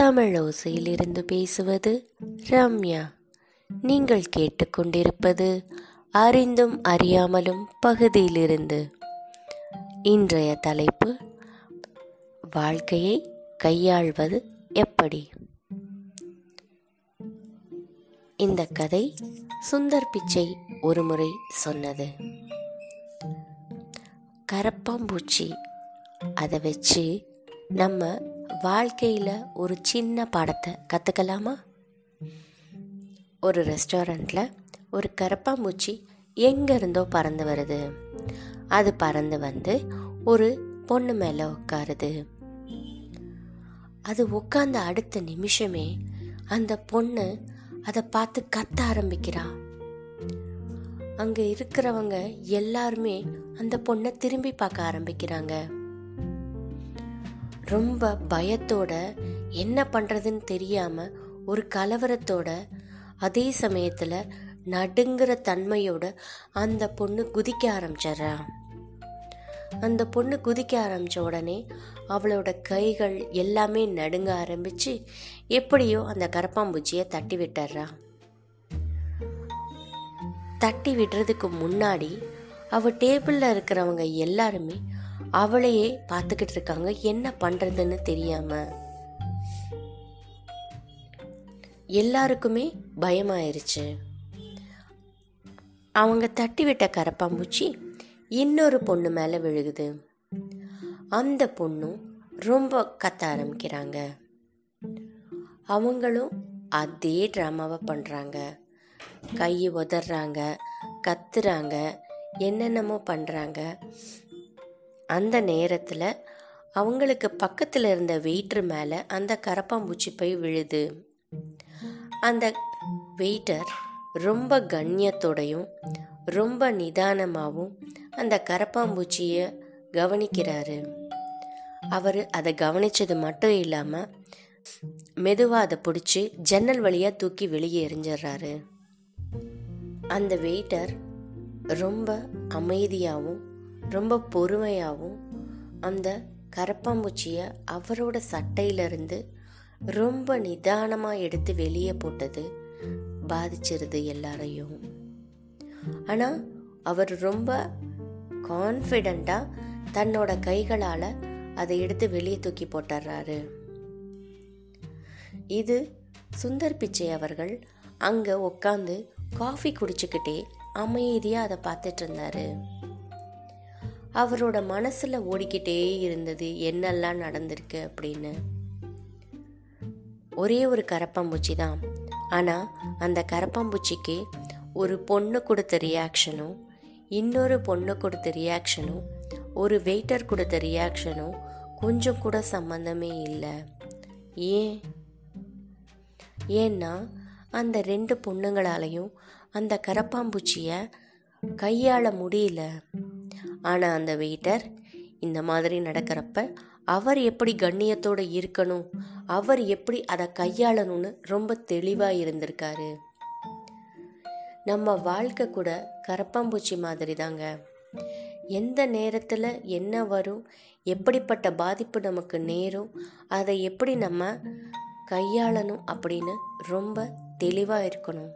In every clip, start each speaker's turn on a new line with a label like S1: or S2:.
S1: தமிழோசையிலிருந்து பேசுவது ரம்யா. நீங்கள் கேட்டுக்கொண்டிருப்பது அறிந்தும் அறியாமலும் பகுதியிலிருந்து. இன்றைய தலைப்பு வாழ்க்கையை கையாள்வது எப்படி? இந்த கதை சுந்தர் பிச்சை ஒருமுறை சொன்னது. கரப்பாம்பூச்சி. அதை வச்சு நம்ம வாழ்க்கையில் ஒரு சின்ன பாடத்தை கற்றுக்கலாமா ஒரு ரெஸ்டாரண்ட்டில் ஒரு கரப்பாம்பூச்சி எங்கேருந்தோ பறந்து வருது. அது பறந்து வந்து ஒரு பொண்ணு மேலே உட்காருது. அது உட்காந்த அடுத்த நிமிஷமே அந்த பொண்ணு அதை பார்த்து கத்த ஆரம்பிக்கிறா. அங்கே இருக்கிறவங்க எல்லாருமே அந்த பொண்ணை திரும்பி பார்க்க ஆரம்பிக்கிறாங்க. ரொம்ப பயத்தோட என்ன பண்ணுறதுன்னு தெரியாமல் ஒரு கலவரத்தோட அதே சமயத்தில் நடுங்கிற தன்மையோட அந்த பொண்ணு குதிக்க ஆரம்பிச்சிடுறா அந்த பொண்ணு குதிக்க ஆரம்பித்த உடனே அவளோட கைகள் எல்லாமே நடுங்க ஆரம்பிச்சு எப்படியோ அந்த கரப்பாம்பூச்சியை தட்டி விட்டுறா. தட்டி விடுறதுக்கு முன்னாடி அவள் டேபிளில் இருக்கிறவங்க எல்லாருமே அவளையே பார்த்துக்கிட்டு இருக்காங்க. என்ன பண்ணுறதுன்னு தெரியாமல் எல்லாருக்குமே பயமாயிருச்சு. அவங்க தட்டி விட்ட கரப்பாம்பூச்சி இன்னொரு பொண்ணு மேலே விழுகுது. அந்த பொண்ணும் ரொம்ப கத்த ஆரம்பிக்கிறாங்க. அவங்களும் அதே ட்ராமாவை பண்ணுறாங்க கையை உதறாங்க கத்துறாங்க என்னென்னமோ பண்ணுறாங்க அந்த நேரத்தில் அவங்களுக்கு பக்கத்தில் இருந்த வெயிட்ரு மேலே அந்த கரப்பாம்பூச்சி போய் விழுது. அந்த வெயிட்டர் ரொம்ப கண்ணியத்தோடையும் ரொம்ப நிதானமாகவும் அந்த கரப்பாம்பூச்சியை கவனிக்கிறாரு. அவர் அதை கவனிச்சது மட்டும் இல்லாமல் மெதுவாக அதை பிடிச்சி ஜன்னல் வழியாக தூக்கி வெளியே எரிஞ்சிடுறாரு அந்த வெயிட்டர் ரொம்ப அமைதியாகவும் ரொம்ப பொறுமையாகவும் அந்த கரப்பாம்பூச்சியை அவரோட சட்டையிலிருந்து ரொம்ப நிதானமாக எடுத்து வெளியே போட்டது பாதிச்சிருது எல்லாரையும். ஆனால் அவர் ரொம்ப கான்ஃபிடண்ட்டாக தன்னோட கைகளால் அதை எடுத்து வெளியே தூக்கி போட்டுறாரு. இது சுந்தர் பிச்சை அவர்கள் அங்கே உட்காந்து காஃபி குடிச்சுக்கிட்டே அமைதியாக அதை பார்த்துட்டு இருந்தாரு. அவரோட மனசுல ஓடிக்கிட்டே இருந்தது என்னெல்லாம் நடந்திருக்கு? அப்படின்னு. ஒரே ஒரு கரப்பாம்பூச்சி தான். ஆனா அந்த கரப்பாம்பூச்சிக்கு ஒரு பொண்ணு கொடுத்த ரியாக்ஷனும் இன்னொரு பொண்ணு கொடுத்த ரியாக்ஷனும் ஒரு வெயிட்டர் கொடுத்த ரியாக்ஷனும் கொஞ்சம் கூட சம்மந்தமே இல்லை. ஏன்? ஏன்னா அந்த ரெண்டு பொண்ணுங்களாலையும் அந்த கரப்பாம்பூச்சியை கையாள முடியல. ஆனால் அந்த வெயிட்டர் இந்த மாதிரி நடக்கிறப்ப அவர் எப்படி கண்ணியத்தோடு இருக்கணும் அவர் எப்படி அதை கையாளணும்னு ரொம்ப தெளிவாக இருந்திருக்காரு. நம்ம வாழ்க்கை கூட கரப்பாம்பூச்சி மாதிரி தாங்க எந்த நேரத்தில் என்ன வரும் எப்படிப்பட்ட பாதிப்பு நமக்கு நேரும் அதை எப்படி நம்ம கையாளணும் அப்படின்னு ரொம்ப தெளிவாக இருக்கணும்.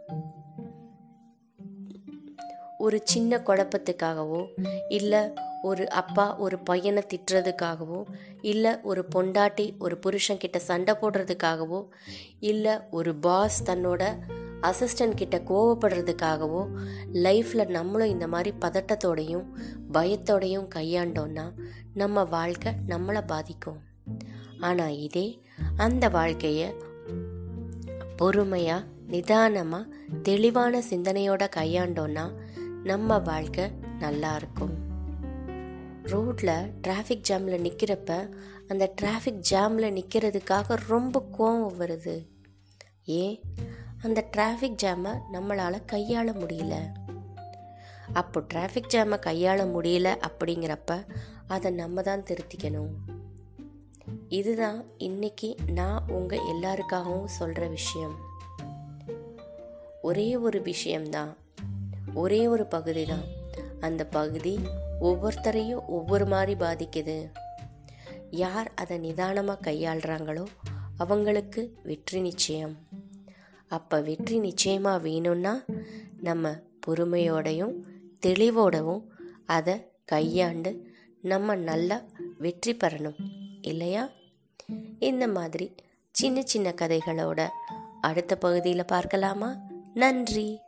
S1: ஒரு சின்ன குழப்பத்துக்காகவோ இல்லை ஒரு அப்பா ஒரு பையனை திட்டுறதுக்காகவோ இல்லை ஒரு பொண்டாட்டி ஒரு புருஷன் கிட்ட சண்டை போடுறதுக்காகவோ இல்லை ஒரு பாஸ் தன்னோட அசிஸ்டன்ட் கிட்ட கோவப்படுறதுக்காகவோ லைஃப்பில் நம்மளும் இந்த மாதிரி பதட்டத்தோடையும் பயத்தோடையும் கையாண்டோன்னா நம்ம வாழ்க்கை நம்மளை பாதிக்கும். ஆனால் இதே அந்த வாழ்க்கையை பொறுமையாக நிதானமாக தெளிவான சிந்தனையோட கையாண்டோன்னா நம்ம வாழ்க்கை நல்லா இருக்கும். ரோட்ல டிராஃபிக் ஜாம்ல நிக்கிறப்ப அந்த டிராஃபிக் ஜாம்ல நிக்கிறதுக்காக ரொம்ப கோவம் வருது. ஏன்? அந்த டிராஃபிக் ஜாமை நம்மளால கையாள முடியல. அப்போ டிராஃபிக் ஜாமை கையாள முடியல அப்படிங்கிறப்ப அதை நம்ம தான் திருத்திக்கணும். இதுதான் இன்னைக்கு நான் உங்க எல்லாருக்காகவும் சொல்ற விஷயம். ஒரே ஒரு விஷயம்தான். ஒரே ஒரு பகுதி தான் அந்த பகுதி ஒவ்வொருத்தரையும் ஒவ்வொரு மாதிரி பாதிக்குது. யார் அதை நிதானமாக கையாளுறாங்களோ அவங்களுக்கு வெற்றி நிச்சயம். அப்போ வெற்றி நிச்சயமாக வேணும்னா நம்ம பொறுமையோடையும் தெளிவோடவும் அதை கையாண்டு நம்ம நல்லா வெற்றி பெறணும். இல்லையா? இந்த மாதிரி சின்ன சின்ன கதைகளோட அடுத்த பகுதியில் பார்க்கலாமா? நன்றி!